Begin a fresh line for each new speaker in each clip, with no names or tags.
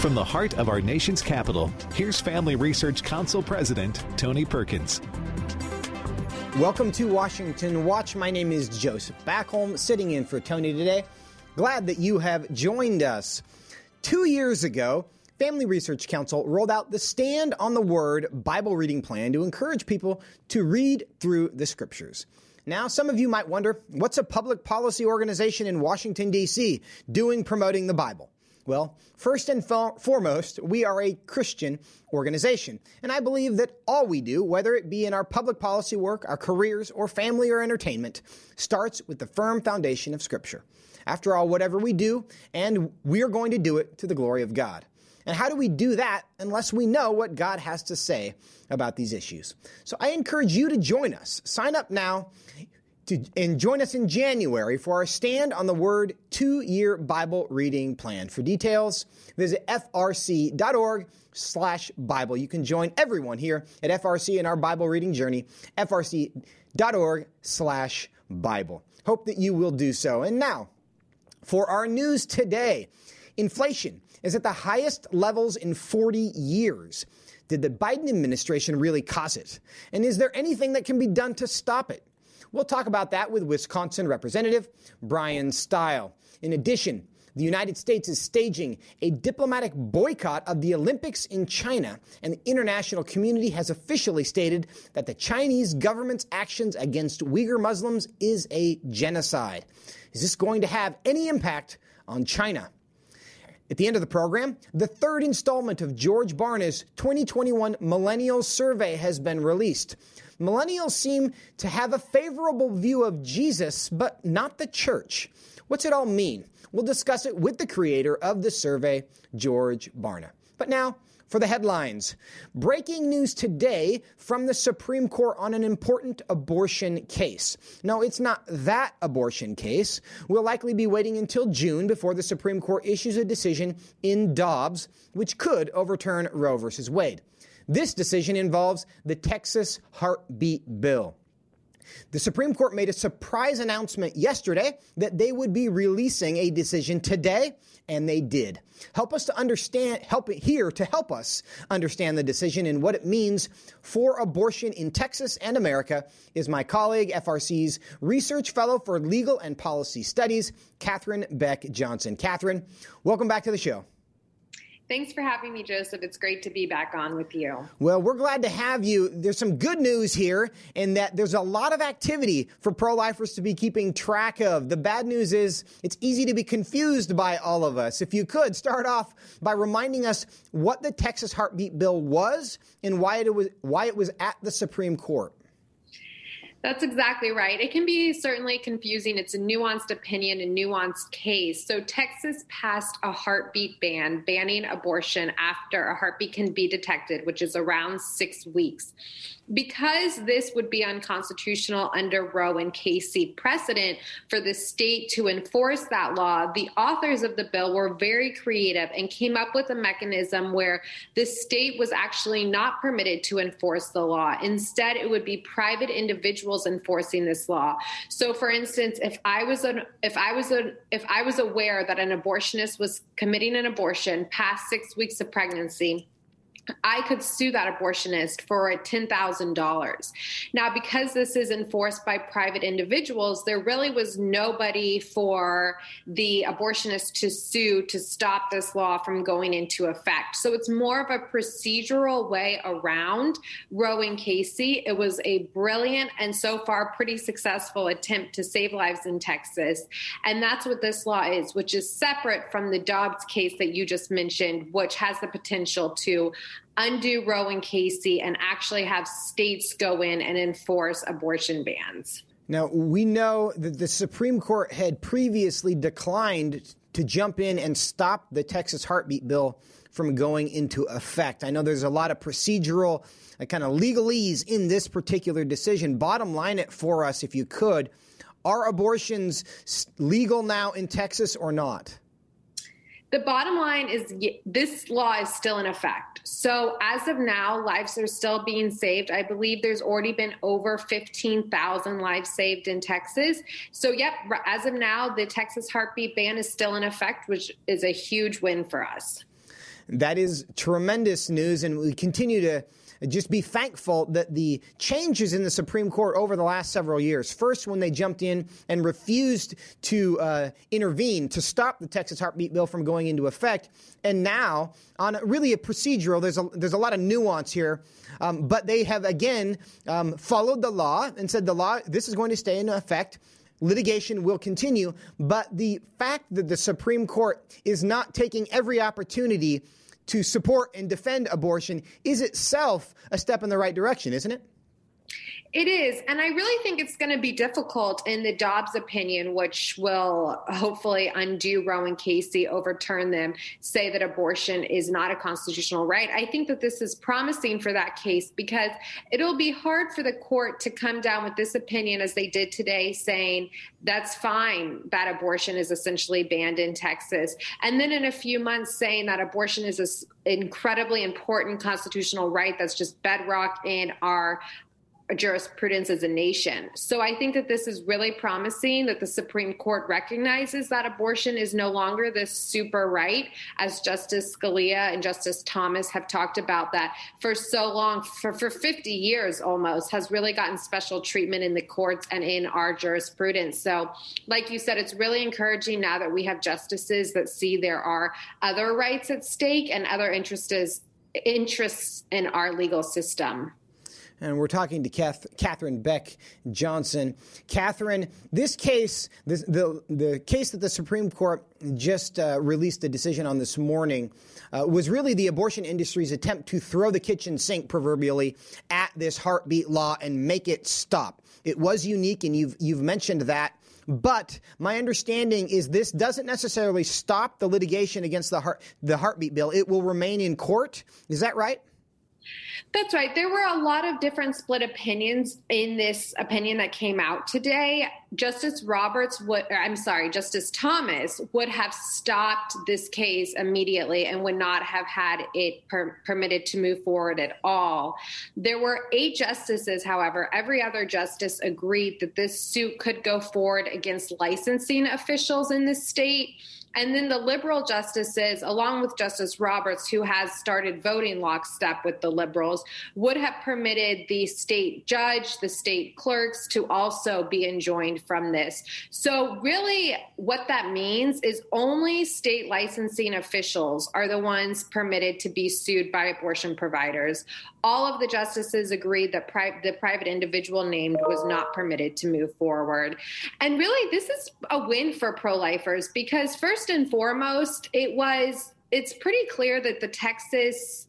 From the heart of our nation's capital, here's Family Research Council President Tony Perkins.
Welcome to Washington Watch. My name is Joseph Backholm, sitting in for Tony today. Glad that you have joined us. Two years ago, Family Research Council rolled out the Stand on the Word Bible reading plan to encourage people to read through the scriptures. Now, some of you might wonder what's a public policy organization in Washington, D.C. doing promoting the Bible? Well, first and fo- foremost, we are a Christian organization. And I believe that all we do, whether it be in our public policy work, our careers, or family or entertainment, starts with the firm foundation of Scripture. After all, whatever we do, and we're going to do it to the glory of God. And how do we do that unless we know what God has to say about these issues? So I encourage you to join us. Sign up now to, and join us in January for our Stand on the Word two year Bible reading plan. For details, visit frc.org slash Bible. You can join everyone here at FRC in our Bible reading journey, frc.org slash Bible. Hope that you will do so. And now, for our news today, inflation is at the highest levels in 40 years. Did the Biden administration really cause it? And is there anything that can be done to stop it? We'll talk about that with Wisconsin Representative Bryan Steil. In addition, the United States is staging a diplomatic boycott of the Olympics in China, and the international community has officially stated that the Chinese government's actions against Uyghur Muslims is a genocide. Is this going to have any impact on China? At the end of the program, the third installment of George Barna's 2021 Millennial Survey has been released. Millennials seem to have a favorable view of Jesus, but not the church. What's it all mean? We'll discuss it with the creator of the survey, George Barna. But now, for the headlines. Breaking news today from the Supreme Court on an important abortion case. No, it's not that abortion case. We'll likely be waiting until June before the Supreme Court issues a decision in Dobbs, which could overturn Roe v. Wade. This decision involves the Texas Heartbeat Bill. The Supreme Court made a surprise announcement yesterday that they would be releasing a decision today, and they did. Help us to understand, help it here to help us understand the decision and what it means for abortion in Texas and America is my colleague, FRC's Research Fellow for Legal and Policy Studies, Katherine Beck Johnson. Katherine, welcome back to the show.
Thanks for having me, Joseph. It's great to be back on with you.
Well, we're glad to have you. There's some good news here in that there's a lot of activity for pro lifers to be keeping track of. The bad news is it's easy to be confused by all of us. If you could start off by reminding us what the Texas Heartbeat Bill was and why it was, why it was at the Supreme Court.
That's exactly right. It can be certainly confusing. It's a nuanced opinion, a nuanced case. So, Texas passed a heartbeat ban, banning abortion after a heartbeat can be detected, which is around six weeks because this would be unconstitutional under Roe and Casey precedent for the state to enforce that law, the authors of the bill were very creative and came up with a mechanism where the state was actually not permitted to enforce the law. Instead, it would be private individuals enforcing this law. So for instance, if I was an if I was a if I was aware that an abortionist was committing an abortion past 6 weeks of pregnancy, I could sue that abortionist for $10,000. Now, because this is enforced by private individuals, there really was nobody for the abortionist to sue to stop this law from going into effect. So it's more of a procedural way around Roe and Casey. It was a brilliant and so far pretty successful attempt to save lives in Texas. And that's what this law is, which is separate from the Dobbs case that you just mentioned, which has the potential to undo Roe and Casey and actually have states go in and enforce abortion bans.
Now, we know that the Supreme Court had previously declined to jump in and stop the Texas heartbeat bill from going into effect. I know there's a lot of procedural uh, kind of legalese in this particular decision. Bottom line it for us, if you could. Are abortions legal now in Texas or not?
The bottom line is this law is still in effect. So, as of now, lives are still being saved. I believe there's already been over 15,000 lives saved in Texas. So, yep, as of now, the Texas heartbeat ban is still in effect, which is a huge win for us.
That is tremendous news, and we continue to just be thankful that the changes in the Supreme Court over the last several years, first when they jumped in and refused to uh, intervene to stop the Texas heartbeat bill from going into effect, and now on a, really a procedural, there's a, there's a lot of nuance here, um, but they have again um, followed the law and said the law, this is going to stay in effect. Litigation will continue. But the fact that the Supreme Court is not taking every opportunity to support and defend abortion is itself a step in the right direction, isn't it?
It is. And I really think it's going to be difficult in the Dobbs opinion, which will hopefully undo Roe and Casey, overturn them, say that abortion is not a constitutional right. I think that this is promising for that case because it'll be hard for the court to come down with this opinion as they did today, saying that's fine that abortion is essentially banned in Texas. And then in a few months, saying that abortion is an incredibly important constitutional right that's just bedrock in our jurisprudence as a nation. So I think that this is really promising that the Supreme Court recognizes that abortion is no longer this super right, as Justice Scalia and Justice Thomas have talked about that for so long, for, for 50 years almost, has really gotten special treatment in the courts and in our jurisprudence. So, like you said, it's really encouraging now that we have justices that see there are other rights at stake and other interests interests in our legal system
and we're talking to Kath, Katherine Beck Johnson. Katherine, this case, this, the the case that the Supreme Court just uh, released a decision on this morning, uh, was really the abortion industry's attempt to throw the kitchen sink, proverbially, at this heartbeat law and make it stop. It was unique, and you've you've mentioned that. But my understanding is this doesn't necessarily stop the litigation against the heart, the heartbeat bill. It will remain in court. Is that right?
That's right. There were a lot of different split opinions in this opinion that came out today. Justice Roberts would, I'm sorry, Justice Thomas would have stopped this case immediately and would not have had it per- permitted to move forward at all. There were eight justices, however, every other justice agreed that this suit could go forward against licensing officials in the state and then the liberal justices, along with Justice Roberts, who has started voting lockstep with the liberals, would have permitted the state judge, the state clerks to also be enjoined from this. So, really, what that means is only state licensing officials are the ones permitted to be sued by abortion providers. All of the justices agreed that pri- the private individual named was not permitted to move forward. And really, this is a win for pro lifers because, first and foremost, it was it's pretty clear that the Texas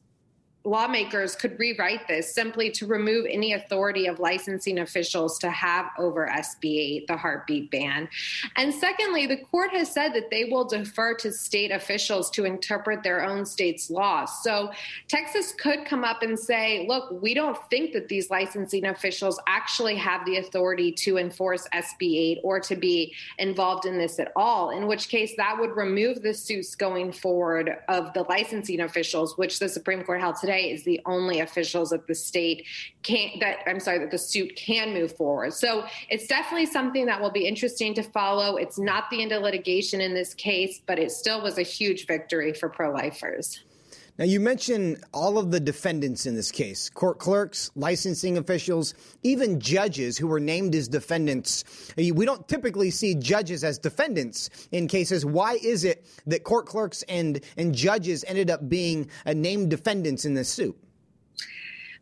lawmakers could rewrite this simply to remove any authority of licensing officials to have over SB8, the heartbeat ban. And secondly, the court has said that they will defer to state officials to interpret their own state's laws. So Texas could come up and say, look, we don't think that these licensing officials actually have the authority to enforce SB8 or to be involved in this at all, in which case that would remove the suits going forward of the licensing officials, which the Supreme Court held today today is the only officials at the state can that I'm sorry that the suit can move forward. So it's definitely something that will be interesting to follow. It's not the end of litigation in this case, but it still was a huge victory for pro-lifers.
Now, you mentioned all of the defendants in this case court clerks, licensing officials, even judges who were named as defendants. We don't typically see judges as defendants in cases. Why is it that court clerks and, and judges ended up being uh, named defendants in this suit?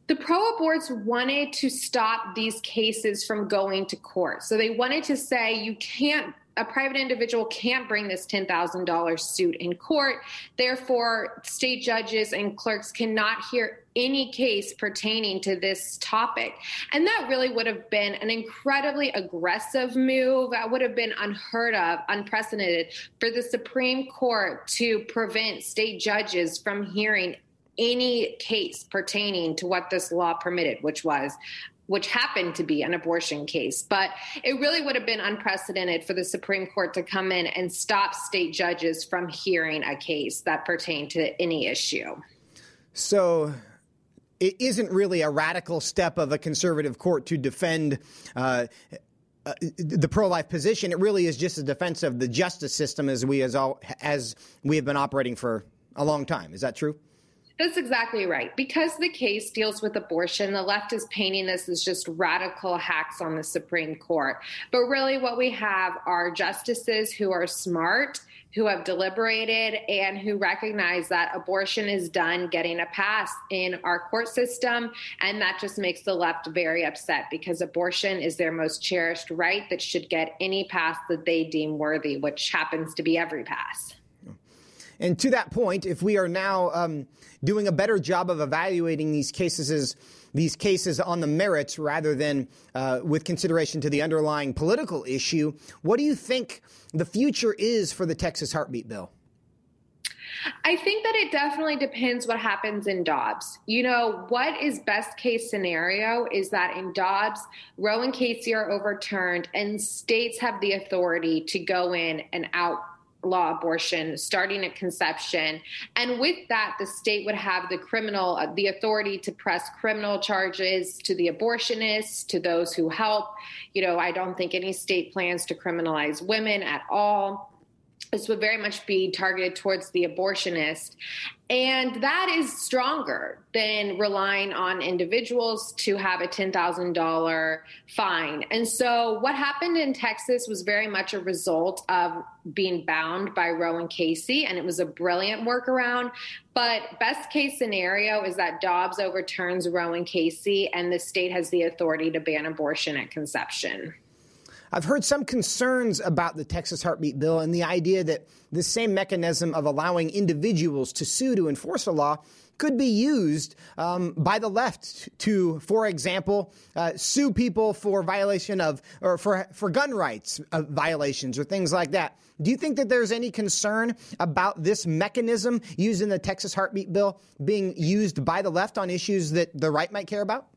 the pro aborts wanted to stop these cases from going to court. So they wanted to say you can't a private individual can't bring this $10,000 suit in court. Therefore, state judges and clerks cannot hear any case pertaining to this topic. And that really would have been an incredibly aggressive move. That would have been unheard of, unprecedented for the Supreme Court to prevent state judges from hearing any case pertaining to what this law permitted, which was which happened to be an abortion case. But it really would have been unprecedented for the Supreme Court to come in and stop state judges from hearing a case that pertained to any issue.
So it isn't really a radical step of a conservative court to defend. Uh, uh, the pro-life position, it really is just a defense of the justice system as we as all as we have been operating for a long time. Is that true?
That's exactly right. Because the case deals with abortion, the left is painting this as just radical hacks on the Supreme Court. But really, what we have are justices who are smart, who have deliberated, and who recognize that abortion is done getting a pass in our court system. And that just makes the left very upset because abortion is their most cherished right that should get any pass that they deem worthy, which happens to be every pass.
And to that point, if we are now um, doing a better job of evaluating these cases as these cases on the merits rather than uh, with consideration to the underlying political issue, what do you think the future is for the Texas Heartbeat Bill?
I think that it definitely depends what happens in Dobbs. You know, what is best case scenario is that in Dobbs, Roe and Casey are overturned and states have the authority to go in and out law abortion starting at conception. And with that the state would have the criminal uh, the authority to press criminal charges to the abortionists to those who help. You know i don't think any state plans to criminalize women at all this would very much be targeted towards the abortionist. And that is stronger than relying on individuals to have a $10,000 fine. And so, what happened in Texas was very much a result of being bound by Roe and Casey, and it was a brilliant workaround. But, best case scenario is that Dobbs overturns Roe and Casey, and the state has the authority to ban abortion at conception.
I've heard some concerns about the Texas Heartbeat Bill and the idea that the same mechanism of allowing individuals to sue to enforce a law could be used um, by the left to, for example, uh, sue people for violation of or for for gun rights uh, violations or things like that. Do you think that there's any concern about this mechanism used in the Texas Heartbeat Bill being used by the left on issues that the right might care about?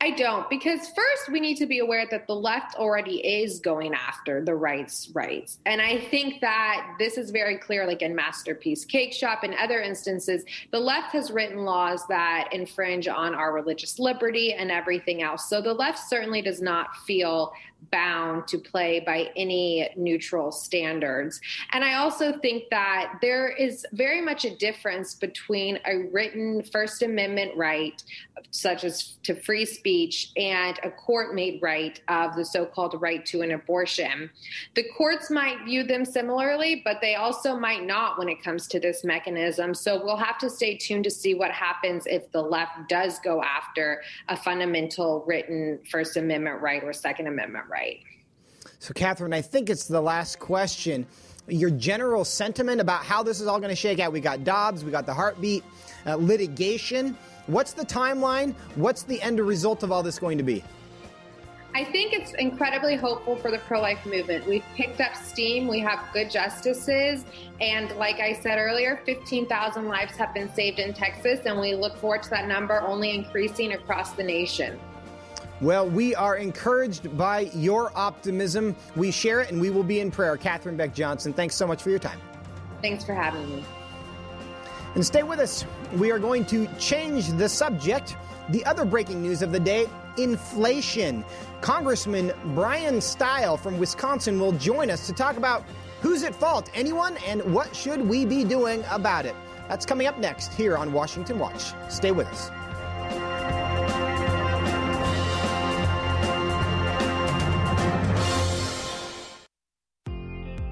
I don't, because first we need to be aware that the left already is going after the rights rights. And I think that this is very clear, like in Masterpiece Cake Shop and other instances, the left has written laws that infringe on our religious liberty and everything else. So the left certainly does not feel bound to play by any neutral standards. And I also think that there is very much a difference between a written First Amendment right, such as to free speech, and a court made right of the so called right to an abortion. The courts might view them similarly, but they also might not when it comes to this mechanism. So we'll have to stay tuned to see what happens if the left does go after a fundamental written First Amendment right or Second Amendment right.
So, Katherine, I think it's the last question. Your general sentiment about how this is all going to shake out. We got Dobbs, we got the heartbeat uh, litigation. What's the timeline? What's the end result of all this going to be?
I think it's incredibly hopeful for the pro life movement. We've picked up steam, we have good justices, and like I said earlier, 15,000 lives have been saved in Texas, and we look forward to that number only increasing across the nation.
Well, we are encouraged by your optimism. We share it and we will be in prayer. Katherine Beck Johnson, thanks so much for your time.
Thanks for having me.
And stay with us. We are going to change the subject. The other breaking news of the day inflation. Congressman Bryan Steil from Wisconsin will join us to talk about who's at fault, anyone, and what should we be doing about it. That's coming up next here on Washington Watch. Stay with us.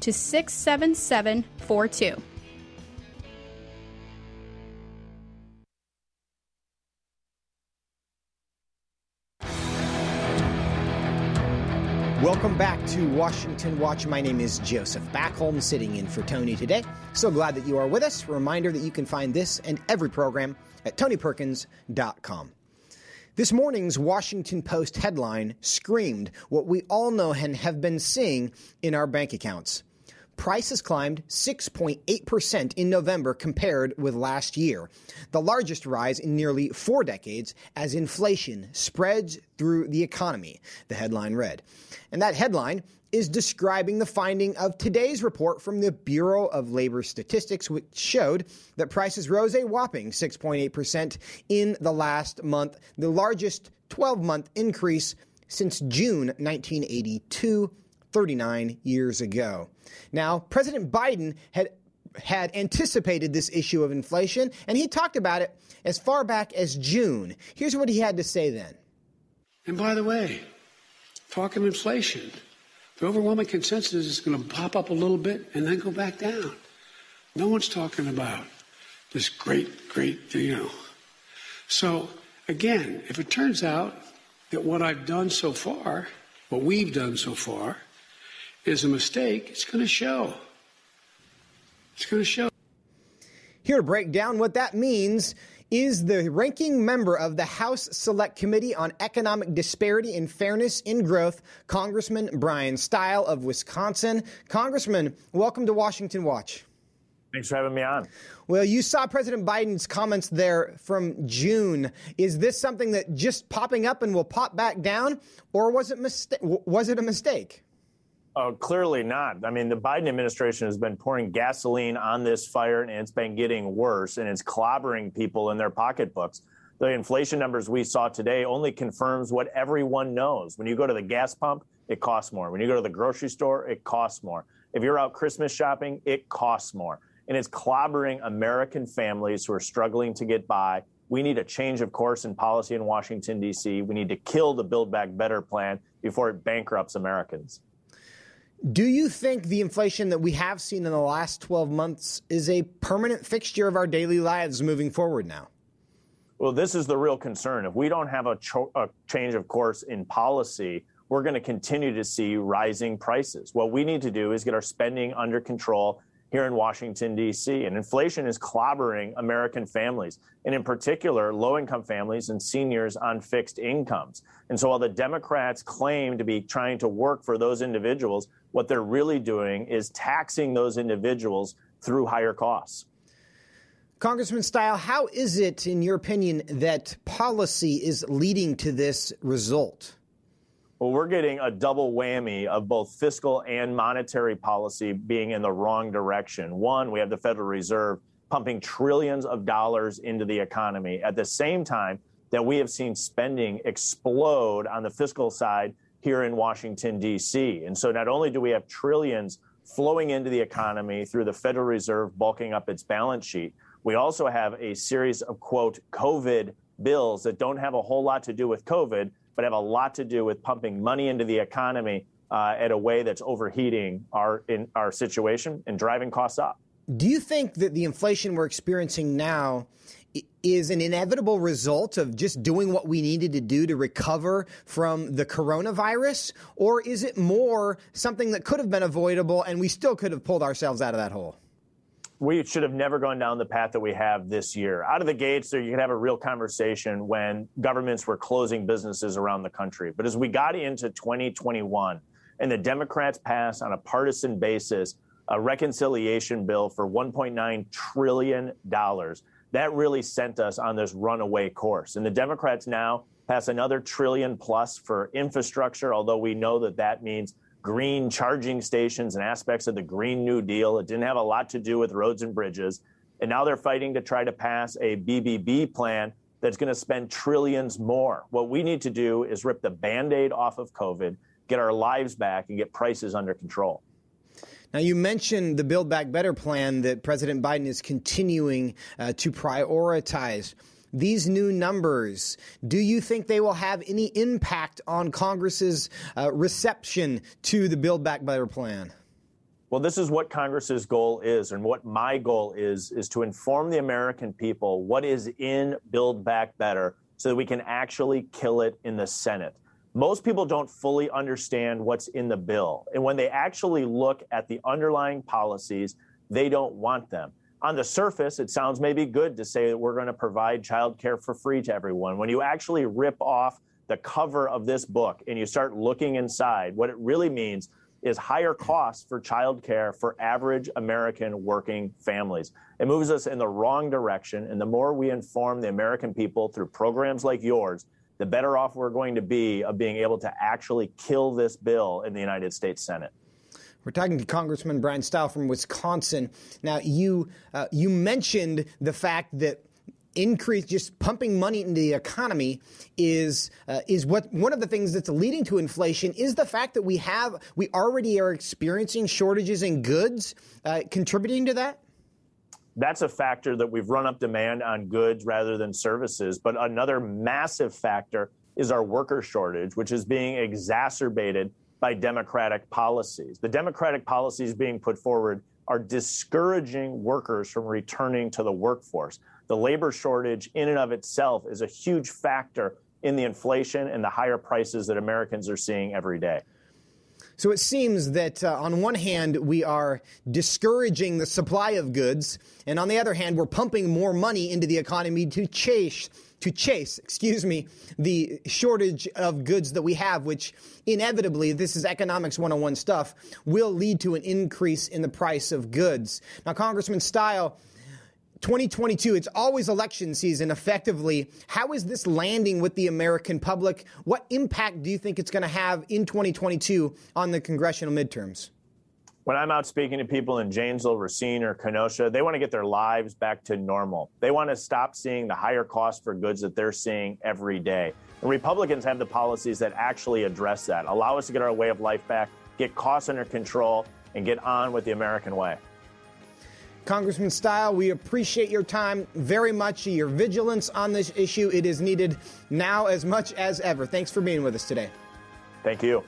to 67742.
Welcome back to Washington Watch. My name is Joseph Backholm, sitting in for Tony today. So glad that you are with us. Reminder that you can find this and every program at tonyperkins.com. This morning's Washington Post headline screamed what we all know and have been seeing in our bank accounts. Prices climbed 6.8% in November compared with last year, the largest rise in nearly four decades as inflation spreads through the economy, the headline read. And that headline is describing the finding of today's report from the Bureau of Labor Statistics, which showed that prices rose a whopping 6.8% in the last month, the largest 12 month increase since June 1982 39 years ago. Now, President Biden had had anticipated this issue of inflation, and he talked about it as far back as June. Here's what he had to say then.
And by the way, talking inflation, the overwhelming consensus is going to pop up a little bit and then go back down. No one's talking about this great, great, you know. So, again, if it turns out that what I've done so far, what we've done so far, is a mistake, it's going to show. It's going to show.
Here to break down what that means is the ranking member of the House Select Committee on Economic Disparity and Fairness in Growth, Congressman Bryan Steil of Wisconsin. Congressman, welcome to Washington Watch.
Thanks for having me on.
Well, you saw President Biden's comments there from June. Is this something that just popping up and will pop back down, or was it mista- was it a mistake?
Oh, clearly not. I mean, the Biden administration has been pouring gasoline on this fire and it's been getting worse and it's clobbering people in their pocketbooks. The inflation numbers we saw today only confirms what everyone knows. When you go to the gas pump, it costs more. When you go to the grocery store, it costs more. If you're out Christmas shopping, it costs more. And it's clobbering American families who are struggling to get by. We need a change of course in policy in Washington, D.C. We need to kill the Build Back Better plan before it bankrupts Americans.
Do you think the inflation that we have seen in the last 12 months is a permanent fixture of our daily lives moving forward now?
Well, this is the real concern. If we don't have a, cho- a change of course in policy, we're going to continue to see rising prices. What we need to do is get our spending under control here in Washington, D.C. And inflation is clobbering American families, and in particular, low income families and seniors on fixed incomes. And so while the Democrats claim to be trying to work for those individuals, what they're really doing is taxing those individuals through higher costs.
Congressman Stiles, how is it, in your opinion, that policy is leading to this result?
Well, we're getting a double whammy of both fiscal and monetary policy being in the wrong direction. One, we have the Federal Reserve pumping trillions of dollars into the economy at the same time that we have seen spending explode on the fiscal side here in Washington, D.C. And so not only do we have trillions flowing into the economy through the Federal Reserve bulking up its balance sheet, we also have a series of, quote, COVID bills that don't have a whole lot to do with COVID, but have a lot to do with pumping money into the economy uh, at a way that's overheating our in our situation and driving costs up.
Do you think that the inflation we're experiencing now is an inevitable result of just doing what we needed to do to recover from the coronavirus? Or is it more something that could have been avoidable and we still could have pulled ourselves out of that hole?
We should have never gone down the path that we have this year. Out of the gates, there you could have a real conversation when governments were closing businesses around the country. But as we got into 2021, and the Democrats passed on a partisan basis a reconciliation bill for 1.9 trillion dollars, that really sent us on this runaway course. And the Democrats now pass another trillion plus for infrastructure, although we know that that means green charging stations and aspects of the Green New Deal. It didn't have a lot to do with roads and bridges. And now they're fighting to try to pass a BBB plan that's going to spend trillions more. What we need to do is rip the band aid off of COVID, get our lives back, and get prices under control.
Now, you mentioned the Build Back Better plan that President Biden is continuing uh, to prioritize these new numbers, do you think they will have any impact on Congress's uh, reception to the Build Back Better plan?
Well, this is what Congress's goal is, and what my goal is, is to inform the American people what is in Build Back Better so that we can actually kill it in the Senate. Most people don't fully understand what's in the bill. And when they actually look at the underlying policies, they don't want them on the surface, it sounds maybe good to say that we're going to provide childcare for free to everyone. When you actually rip off the cover of this book and you start looking inside, what it really means is higher costs for childcare for average American working families. It moves us in the wrong direction. And the more we inform the American people through programs like yours, the better off we're going to be of being able to actually kill this bill in the United States Senate.
We're talking to Congressman Bryan Stiles from Wisconsin. Now, you uh, you mentioned the fact that increase just pumping money into the economy is uh, is what one of the things that's leading to inflation is the fact that we have we already are experiencing shortages in goods. Uh, contributing to that?
That's a factor that we've run up demand on goods rather than services. But another massive factor is our worker shortage which is being exacerbated by Democratic policies. The Democratic policies being put forward are discouraging workers from returning to the workforce. The labor shortage, in and of itself, is a huge factor in the inflation and the higher prices that Americans are seeing every day.
So it seems that uh, on one hand, we are discouraging the supply of goods, and on the other hand, we're pumping more money into the economy to chase to chase, excuse me, the shortage of goods that we have, which inevitably, this is economics 101 stuff, will lead to an increase in the price of goods. Now, Congressman Stiles, 2022, it's always election season effectively. How is this landing with the American public? What impact do you think it's going to have in 2022 on the congressional midterms?
when I'm out speaking to people in Janesville, Racine, or Kenosha, they want to get their lives back to normal. They want to stop seeing the higher cost for goods that they're seeing every day. And Republicans have the policies that actually address that, allow us to get our way of life back, get costs under control, and get on with the American way.
Congressman Steil, we appreciate your time very much, your vigilance on this issue. It is needed now as much as ever. Thanks for being with us today.
Thank you.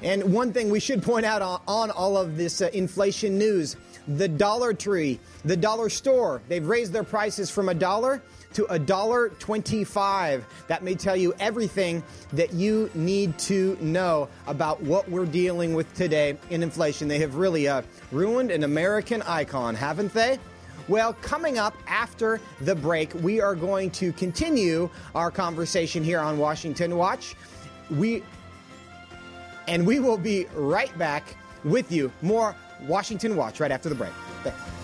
And one thing we should point out on, on all of this uh, inflation news the Dollar Tree, the dollar store, they've raised their prices from a dollar to $1.25. That may tell you everything that you need to know about what we're dealing with today in inflation. They have really uh, ruined an American icon, haven't they? Well, coming up after the break, we are going to continue our conversation here on Washington Watch. We and we will be right back with you. More Washington Watch right after the break. Thanks.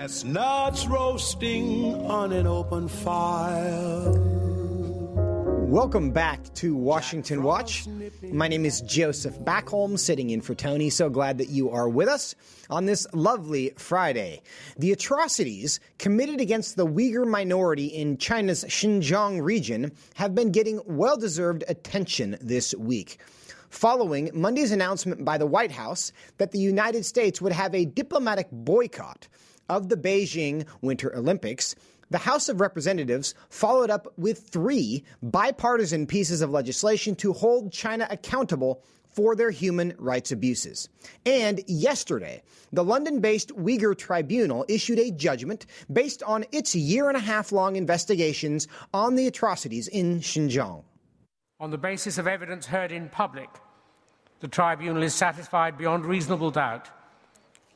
Chestnuts roasting on an open fire.
Welcome back to Washington Watch. My name is Joseph Backholm, sitting in for Tony. So glad that you are with us on this lovely Friday. The atrocities committed against the Uyghur minority in China's Xinjiang region have been getting well deserved attention this week following Monday's announcement by the White House that the United States would have a diplomatic boycott of the Beijing Winter Olympics, the House of Representatives followed up with three bipartisan pieces of legislation to hold China accountable for their human rights abuses. And yesterday, the London based Uyghur Tribunal issued a judgment based on its year and a half long investigations on the atrocities in Xinjiang.
On the basis of evidence heard in public, the tribunal is satisfied beyond reasonable doubt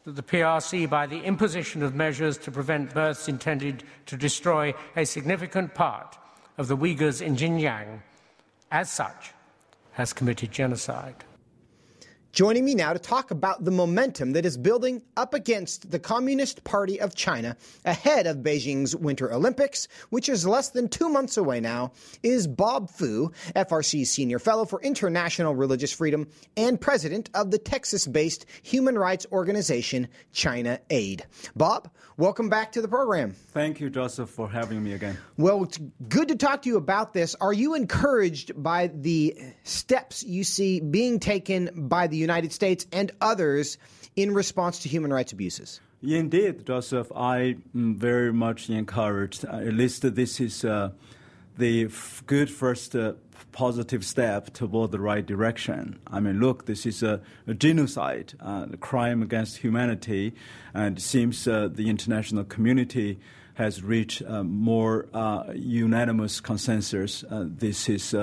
that the PRC, by the imposition of measures to prevent births intended to destroy a significant part of the Uyghurs in Xinjiang, as such, has committed genocide.
Joining me now to talk about the momentum that is building up against the Communist Party of China ahead of Beijing's Winter Olympics, which is less than two months away now, is Bob Fu, FRC's Senior Fellow for International Religious Freedom and President of the Texas based human rights organization China Aid. Bob, welcome back to the program.
Thank you, Joseph, for having me again.
Well, it's good to talk to you about this. Are you encouraged by the steps you see being taken by the United States and others in response to human rights abuses?
Indeed, Joseph, I am very much encouraged. Uh, at least this is uh, the f- good first uh, positive step toward the right direction. I mean, look, this is a, a genocide, uh, a crime against humanity, and it seems uh, the international community has reached uh, more unanimous consensus. this is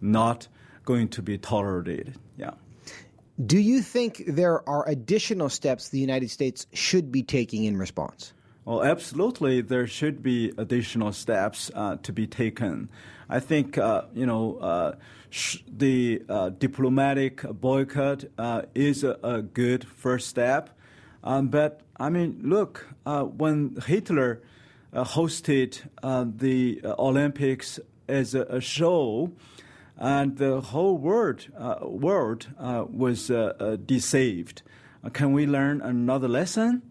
not going to be tolerated. Yeah.
Do you think there are additional steps the United States should be taking in response?
Well, absolutely, there should be additional steps uh, to be taken. I think uh, you know uh, sh- the uh, diplomatic boycott uh, is a, a, good first step, um, but I mean, look, uh, when Hitler hosted the Olympics as a, a, show, and the whole world world was deceived. can we learn another lesson?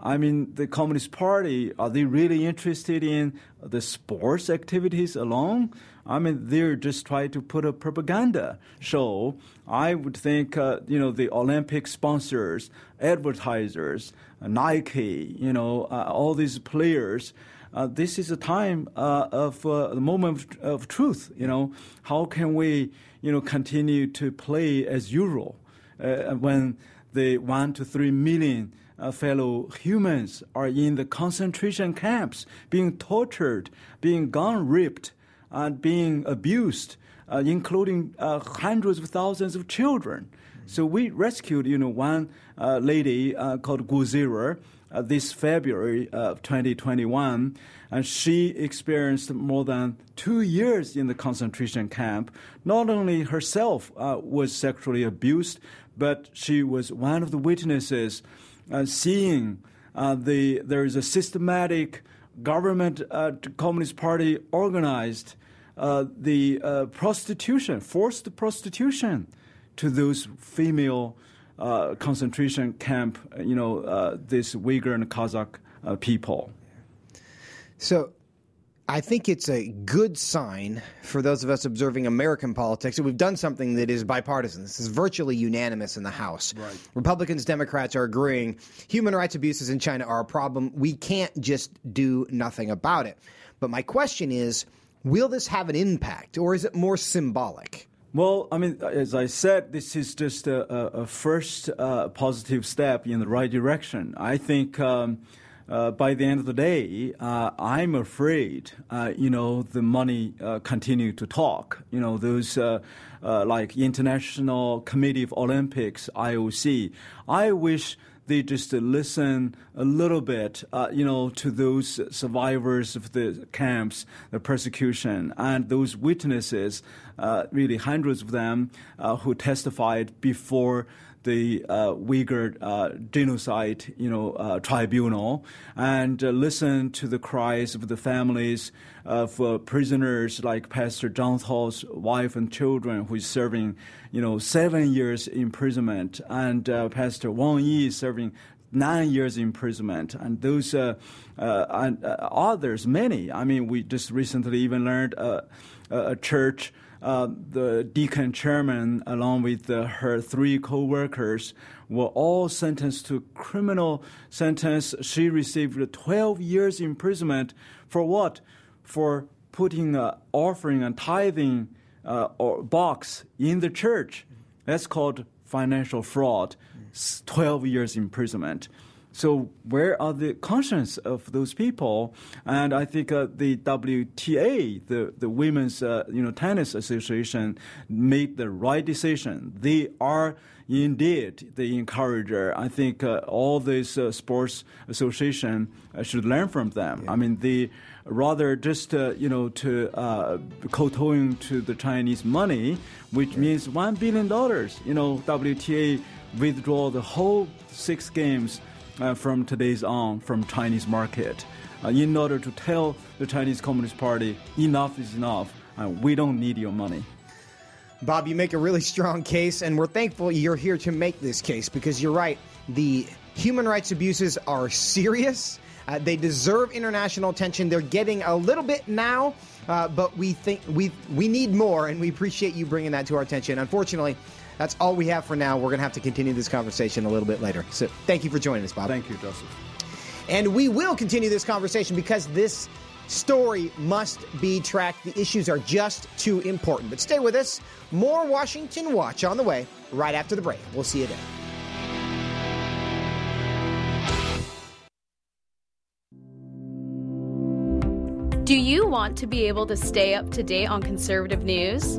I mean, the Communist Party, are they really interested in the sports activities alone? I mean, they're just trying to put a propaganda show. I would think, uh, you know, the Olympic sponsors, advertisers, uh, Nike, you know, uh, all these players. Uh, this is a time uh, of uh, the moment of, of, truth. You know, how can we, you know, continue to play as usual when the one to three million uh, fellow humans are in the concentration camps, being tortured, being gun raped, and being abused, uh, including uh, hundreds of thousands of children. So we rescued, you know, one uh, lady uh, called Gulzira uh, this February of 2021, and she experienced more than two years in the concentration camp. Not only herself was sexually abused, but she was one of the witnesses uh, seeing uh, the there is a systematic government uh, Communist Party organized the prostitution, forced prostitution to those female uh, concentration camp, you know, uh, this Uyghur and Kazakh uh, people.
So I think it's a good sign for those of us observing American politics that we've done something that is bipartisan. This is virtually unanimous in the House.
Right.
Republicans, Democrats are agreeing human rights abuses in China are a problem. We can't just do nothing about it. But my question is will this have an impact or is it more symbolic?
Well, I mean, as I said, this is just a, a first uh, positive step in the right direction. I think. Um, uh, by the end of the day, uh, I'm afraid, uh, you know, the money uh, continue to talk. You know, those uh, like International Committee of Olympics, IOC. I wish they just listen a little bit, uh, you know, to those survivors of the camps, the persecution, and those witnesses, uh, really hundreds of them, uh, who testified before the uh, Uyghur uh, genocide, you know, uh, tribunal, and uh, listen to the cries of the families of uh, prisoners like Pastor John Cao's wife and children, who is serving, you know, seven years imprisonment, and Pastor Wang Yi serving nine years imprisonment, and those uh, uh, and uh, others, many. I mean, we just recently even learned a church uh, the deacon chairman, along with uh, her three co-workers, were all sentenced to criminal sentence. She received 12 years imprisonment for what? For putting an offering and tithing uh, or box in the church. That's called financial fraud. 12 years imprisonment. So where are the conscience of those people? And I think uh, the WTA, the the Women's uh, you know Tennis Association, made the right decision. They are indeed the encourager. I think uh, all these uh, sports association uh, should learn from them. Yeah. I mean, they rather just uh, you know to uh, kowtowing to the Chinese money, which yeah. means one billion dollars. You know, WTA withdraw the whole six games uh, from today's on from Chinese market uh, in order to tell the Chinese Communist Party enough is enough. Uh, we don't need your money.
Bob, you make a really strong case, and we're thankful you're here to make this case because you're right. The human rights abuses are serious. Uh, they deserve international attention. They're getting a little bit now, uh, but we think we we need more, and we appreciate you bringing that to our attention. Unfortunately, that's all we have for now. We're going to have to continue this conversation a little bit later. So thank you for joining us, Bob.
Thank you, Joseph.
And we will continue this conversation because this story must be tracked. The issues are just too important. But stay with us. More Washington Watch on the way right after the break. We'll see you then.
Do you want to be able to stay up to date on conservative news?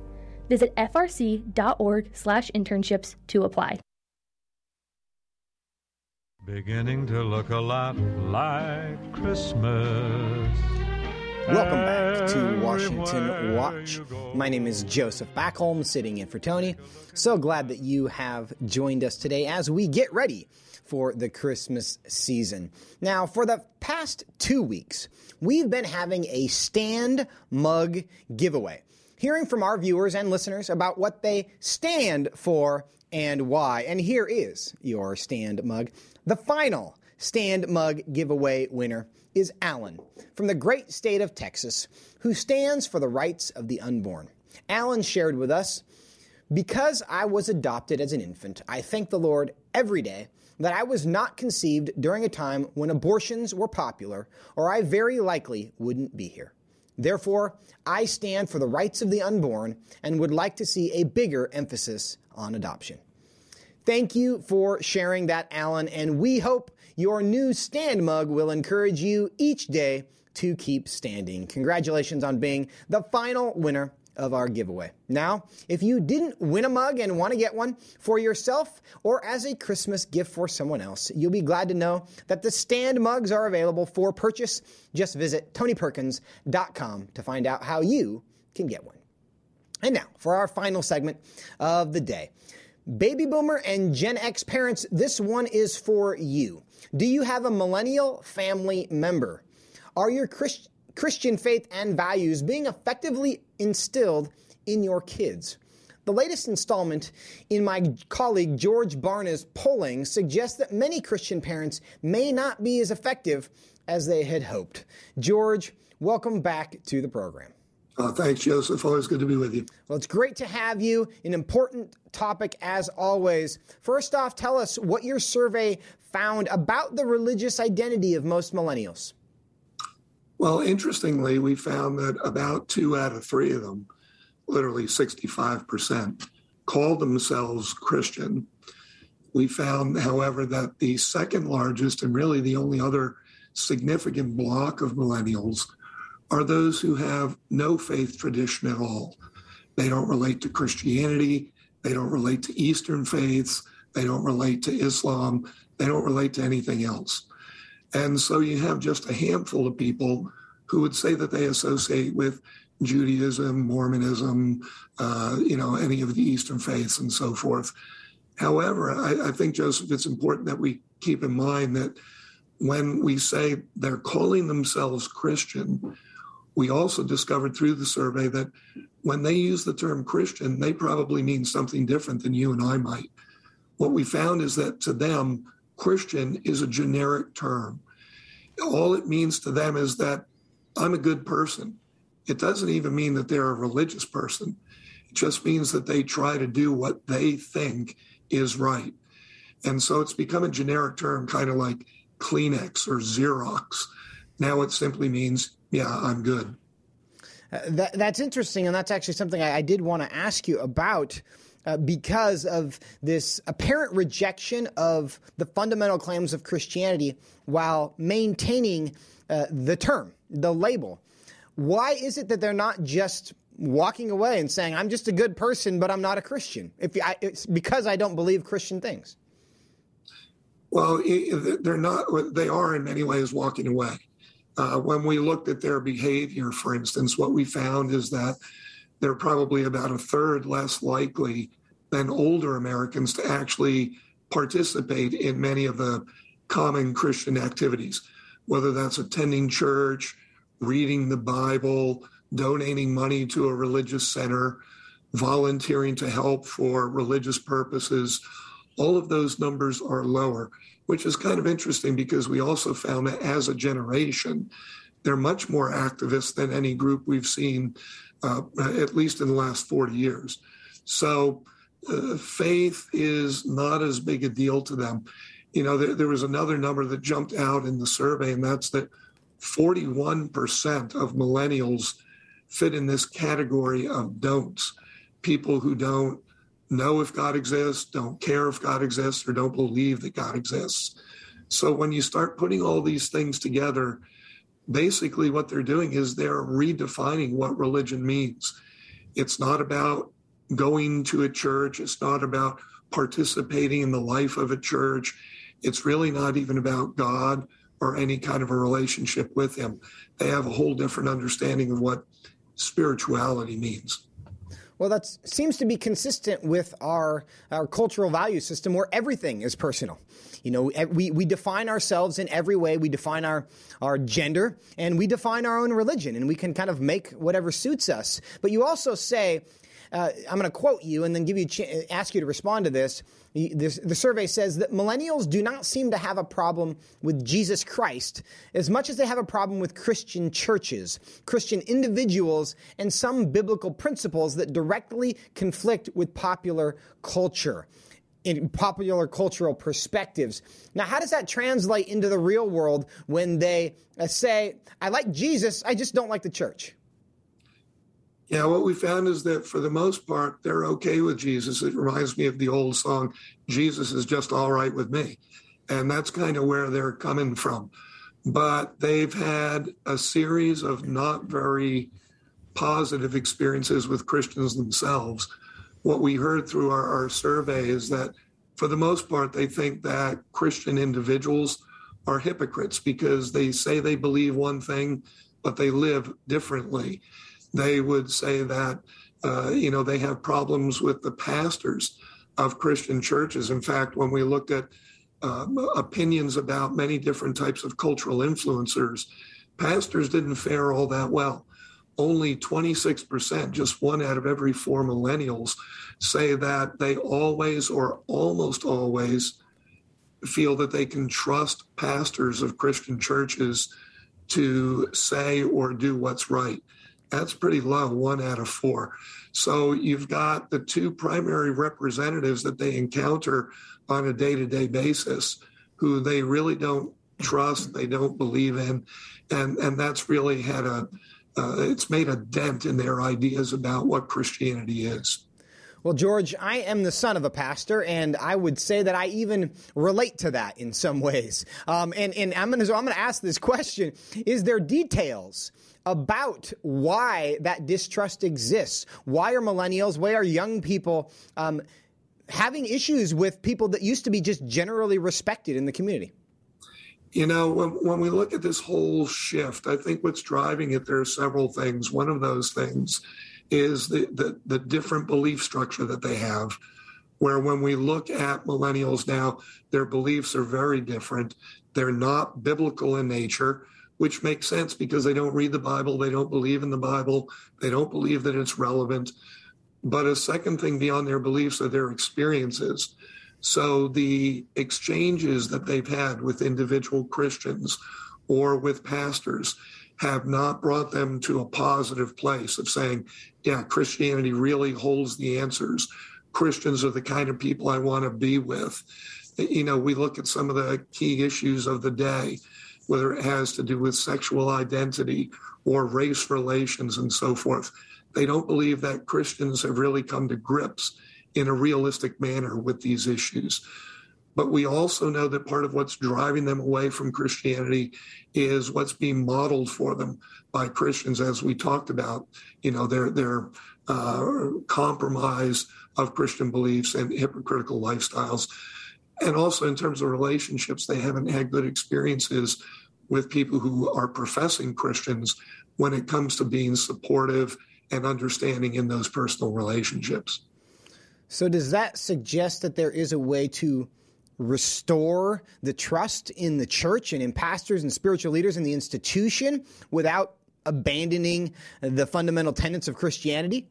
Visit frc.org/internships to apply.
Beginning to look a lot like Christmas.
Welcome back to Washington Watch. My name is Joseph Backholm, sitting in for Tony. So glad that you have joined us today as we get ready for the Christmas season. Now, for the past two weeks, we've been having a stand mug giveaway hearing from our viewers and listeners about what they stand for and why. And here is your stand mug. The final stand mug giveaway winner is Alan from the great state of Texas, who stands for the rights of the unborn. Alan shared with us Because I was adopted as an infant, I thank the Lord every day that I was not conceived during a time when abortions were popular, or I very likely wouldn't be here. Therefore, I stand for the rights of the unborn and would like to see a bigger emphasis on adoption. Thank you for sharing that, Alan, and we hope your new stand mug will encourage you each day to keep standing. Congratulations on being the final winner of our giveaway. Now, if you didn't win a mug and want to get one for yourself or as a Christmas gift for someone else, you'll be glad to know that the stand mugs are available for purchase. Just visit tonyperkins.com to find out how you can get one. And now, for our final segment of the day. Baby boomer and Gen X parents, this one is for you. Do you have a millennial family member? Are your Christ- Christian faith and values being effectively instilled in your kids. The latest installment in my colleague George Barna's polling suggests that many Christian parents may not be as effective as they had hoped. George, welcome back to the program.
Uh, thanks, Joseph. Always good to be with you.
Well, it's great to have you. An important topic, as always. First off, tell us what your survey found about the religious identity of most millennials.
Well, interestingly, we found that about two out of three of them, literally 65%, called themselves Christian. We found, however, that the second largest and really the only other significant block of millennials are those who have no faith tradition at all. They don't relate to Christianity, they don't relate to Eastern faiths, they don't relate to Islam, they don't relate to anything else. And so you have just a handful of people who would say that they associate with Judaism, Mormonism, uh, you know, any of the Eastern faiths and so forth. However, I, I think, Joseph, it's important that we keep in mind that when we say they're calling themselves Christian, we also discovered through the survey that when they use the term Christian, they probably mean something different than you and I might. What we found is that to them, Christian is a generic term. All it means to them is that I'm a good person. It doesn't even mean that they're a religious person. It just means that they try to do what they think is right. And so it's become a generic term, kind of like Kleenex or Xerox. Now it simply means, yeah, I'm good.
Uh, that, that's interesting, and that's actually something I, I did want to ask you about. Uh, because of this apparent rejection of the fundamental claims of Christianity while maintaining uh, the term, the label. Why is it that they're not just walking away and saying, I'm just a good person, but I'm not a Christian? If I, it's because I don't believe Christian things.
Well, they're not, they are in many ways walking away. Uh, when we looked at their behavior, for instance, what we found is that they're probably about a third less likely than older Americans to actually participate in many of the common Christian activities, whether that's attending church, reading the Bible, donating money to a religious center, volunteering to help for religious purposes. All of those numbers are lower which is kind of interesting because we also found that as a generation, they're much more activist than any group we've seen, uh, at least in the last 40 years. So uh, faith is not as big a deal to them. You know, there, there was another number that jumped out in the survey, and that's that 41% of millennials fit in this category of don'ts people who don't know if God exists, don't care if God exists, or don't believe that God exists. So when you start putting all these things together, basically what they're doing is they're redefining what religion means. It's not about going to a church, it's not about participating in the life of a church. It's really not even about God or any kind of a relationship with Him. They have a whole different understanding of what spirituality means.
Well, that seems to be consistent with our, our cultural value system where everything is personal. You know, we, we define ourselves in every way. We define our, our gender and we define our own religion and we can kind of make whatever suits us. But you also say uh, I'm going to quote you and then give you ch- ask you to respond to this. this. The survey says that millennials do not seem to have a problem with Jesus Christ as much as they have a problem with Christian churches, Christian individuals, and some biblical principles that directly conflict with popular culture in popular cultural perspectives. Now, how does that translate into the real world when they uh, say, I like Jesus, I just don't like the church?
Yeah, what we found is that for the most part, they're okay with Jesus. It reminds me of the old song, Jesus is just all right with me. And that's kind of where they're coming from. But they've had a series of not very positive experiences with Christians themselves. What we heard through our, our survey is that for the most part, they think that Christian individuals are hypocrites because they say they believe one thing, but they live differently they would say that uh, you know they have problems with the pastors of Christian churches. In fact, when we looked at uh, opinions about many different types of cultural influencers, pastors didn't fare all that well. Only 26%, just one out of every four millennials, say that they always or almost always feel that they can trust pastors of Christian churches to say or do what's right. That's pretty low, one out of four. So you've got the two primary representatives that they encounter on a day to day basis who they really don't trust, they don't believe in. And, and that's really had a, uh, it's made a dent in their ideas about what Christianity is.
Well, George, I am the son of a pastor, and I would say that I even relate to that in some ways. Um, and, and I'm going to so I'm to ask this question: Is there details about why that distrust exists? Why are millennials? Why are young people um, having issues with people that used to be just generally respected in the community?
You know, when, when we look at this whole shift, I think what's driving it, there are several things. One of those things is the, the, the different belief structure that they have, where when we look at millennials now, their beliefs are very different. They're not biblical in nature, which makes sense because they don't read the Bible, they don't believe in the Bible, they don't believe that it's relevant. But a second thing beyond their beliefs are their experiences. So the exchanges that they've had with individual Christians or with pastors have not brought them to a positive place of saying, yeah, Christianity really holds the answers. Christians are the kind of people I want to be with. You know, we look at some of the key issues of the day, whether it has to do with sexual identity or race relations and so forth. They don't believe that Christians have really come to grips in a realistic manner with these issues. But we also know that part of what's driving them away from Christianity is what's being modeled for them by Christians, as we talked about. You know, their their uh, compromise of Christian beliefs and hypocritical lifestyles, and also in terms of relationships, they haven't had good experiences with people who are professing Christians when it comes to being supportive and understanding in those personal relationships.
So, does that suggest that there is a way to restore the trust in the church and in pastors and spiritual leaders in the institution without abandoning the fundamental tenets of Christianity?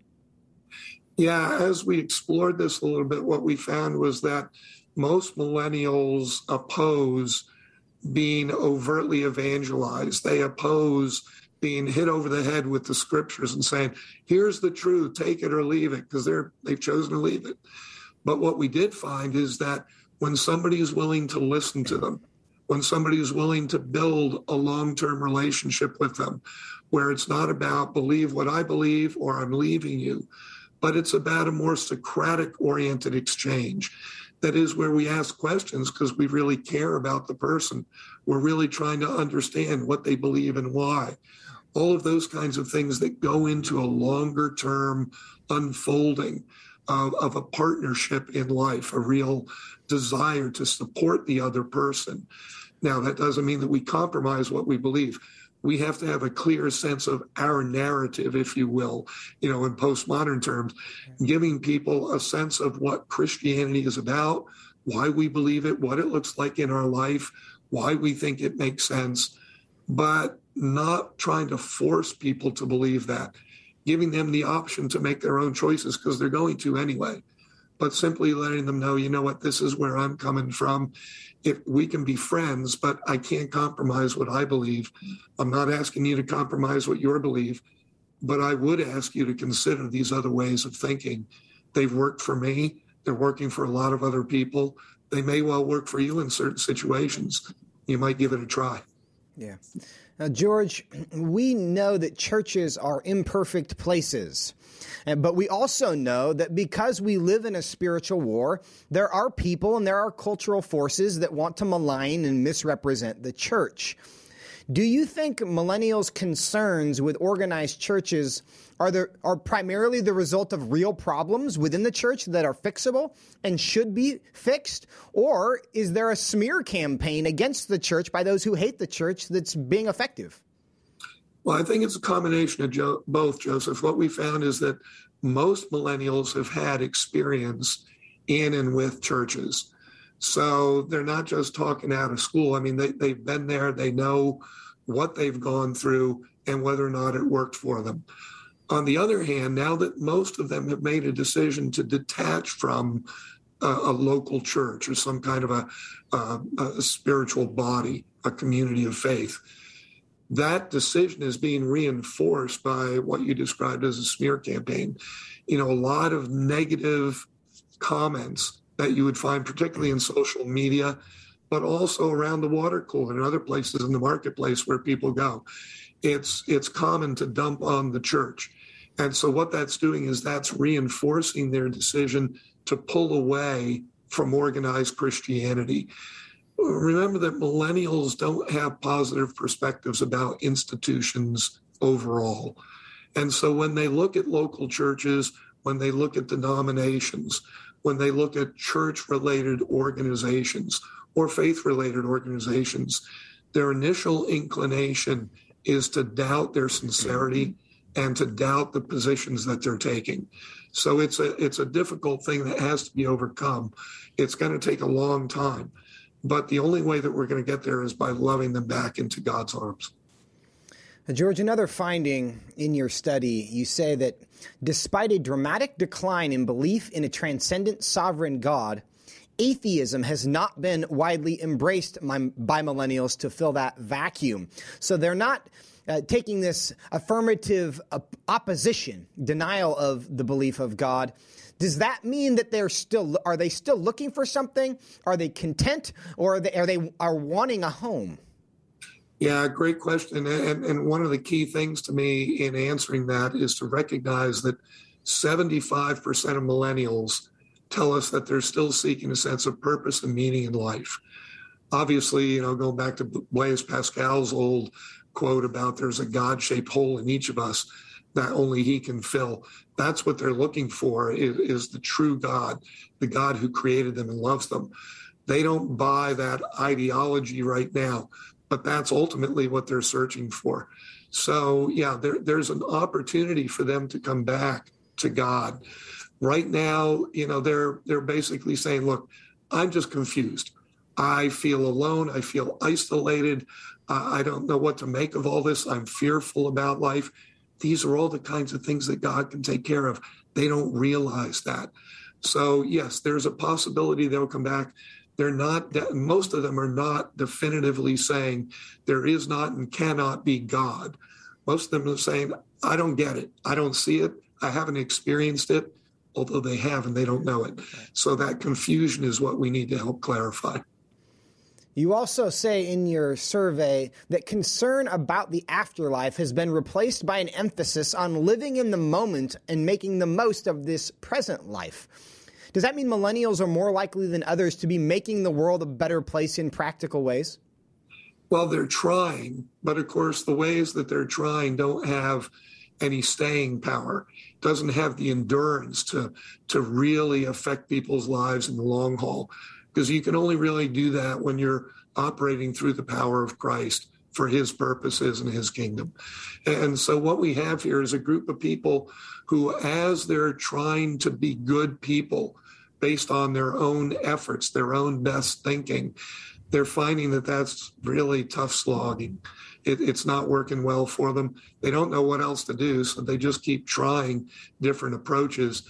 Yeah, as we explored this a little bit, what we found was that most millennials oppose being overtly evangelized. They oppose being hit over the head with the scriptures and saying, here's the truth, take it or leave it, because they're they've chosen to leave it. But what we did find is that when somebody is willing to listen to them, when somebody is willing to build a long-term relationship with them, where it's not about believe what I believe or I'm leaving you, but it's about a more Socratic oriented exchange. That is where we ask questions because we really care about the person. We're really trying to understand what they believe and why all of those kinds of things that go into a longer term unfolding of, of, a partnership in life, a real desire to support the other person. Now, that doesn't mean that we compromise what we believe. We have to have a clear sense of our narrative, if you will, you know, in postmodern terms, giving people a sense of what Christianity is about, why we believe it, what it looks like in our life, why we think it makes sense. But not trying to force people to believe that, giving them the option to make their own choices because they're going to anyway, but simply letting them know, you know what, this is where I'm coming from. If we can be friends, but I can't compromise what I believe. I'm not asking you to compromise what you believe, but I would ask you to consider these other ways of thinking. They've worked for me. They're working for a lot of other people. They may well work for you in certain situations. You might give it a try.
Yeah. Now, George, we know that churches are imperfect places. Eh, but we also know that because we live in a spiritual war, there are people and there are cultural forces that want to malign and misrepresent the church. Do you think millennials' concerns with organized churches are there are primarily the result of real problems within the church that are fixable and should be fixed, or is there a smear campaign against the church by those who hate the church that's being effective?
Well, I think it's a combination of jo- both, Joseph. What we found is that most millennials have had experience in and with churches. So they're not just talking out of school. I mean, they, they've been there, they know what they've gone through and whether or not it worked for them. On the other hand, now that most of them have made a decision to detach from a, a local church or some kind of a, a, a spiritual body, a community of faith, that decision is being reinforced by what you described as a smear campaign. You know, a lot of negative comments that you would find, particularly in social media, but also around the water cooler and other places in the marketplace where people go. It's it's common to dump on the church. And so what that's doing is that's reinforcing their decision to pull away from organized Christianity. Remember that millennials don't have positive perspectives about institutions overall. And so when they look at local churches, when they look at denominations, when they look at church related organizations or faith related organizations, their initial inclination is to doubt their sincerity and to doubt the positions that they're taking. So it's a it's a difficult thing that has to be overcome. It's going to take a long time. But the only way that we're going to get there is by loving them back into God's arms.
George, another finding in your study, you say that despite a dramatic decline in belief in a transcendent sovereign God, atheism has not been widely embraced by millennials to fill that vacuum. So they're not uh, taking this affirmative opposition, denial of the belief of God. Does that mean that they're still are they still looking for something? Are they content, or are they are, they, are wanting a home?
Yeah, great question. And, and one of the key things to me in answering that is to recognize that 75% of millennials tell us that they're still seeking a sense of purpose and meaning in life. Obviously, you know, going back to Blaise Pascal's old quote about there's a God shaped hole in each of us that only he can fill. That's what they're looking for is, is, the true God, the God who created them and loves them. They don't buy that ideology right now, but that's ultimately what they're searching for. So yeah, there, there's an opportunity for them to come back to God. Right now, you know, they're they're basically saying, look, I'm just confused. I feel alone. I feel isolated. I don't know what to make of all this. I'm fearful about life. These are all the kinds of things that God can take care of. They don't realize that. So, yes, there's a possibility they'll come back. They're not, most of them are not definitively saying there is not and cannot be God. Most of them are saying, I don't get it. I don't see it. I haven't experienced it, although they have and they don't know it. So that confusion is what we need to help clarify.
You also say in your survey that concern about the afterlife has been replaced by an emphasis on living in the moment and making the most of this present life. Does that mean millennials are more likely than others to be making the world a better place in practical ways?
Well, they're trying, but of course, the ways that they're trying don't have any staying power doesn't have the endurance to to really affect people's lives in the long haul because you can only really do that when you're operating through the power of Christ for his purposes and his kingdom. And so what we have here is a group of people who as they're trying to be good people based on their own efforts, their own best thinking, they're finding that that's really tough slogging. It, it's not working well for them. They don't know what else to do, so they just keep trying different approaches.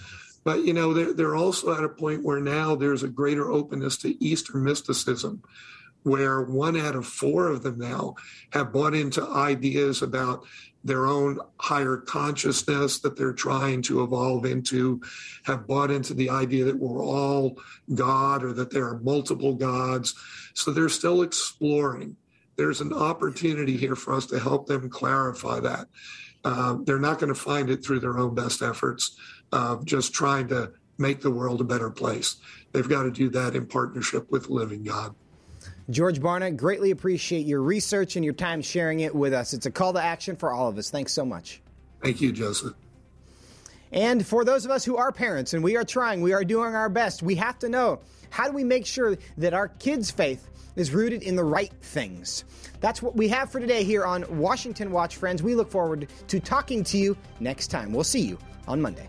But you know, they're, they're also at a point where now there's a greater openness to Eastern mysticism, where one out of four of them now have bought into ideas about their own higher consciousness that they're trying to evolve into, have bought into the idea that we're all God or that there are multiple gods. So they're still exploring there's an opportunity here for us to help them clarify that. Uh, they're not going to find it through their own best efforts of just trying to make the world a better place. They've got to do that in partnership with living God.
George Barna, greatly appreciate your research and your time sharing it with us. It's a call to action for all of us. Thanks so much.
Thank you, Joseph.
And for those of us who are parents and we are trying, we are doing our best, we have to know how do we make sure that our kids' faith is rooted in the right things. That's what we have for today here on Washington Watch, friends. We look forward to talking to you next time. We'll see you on Monday.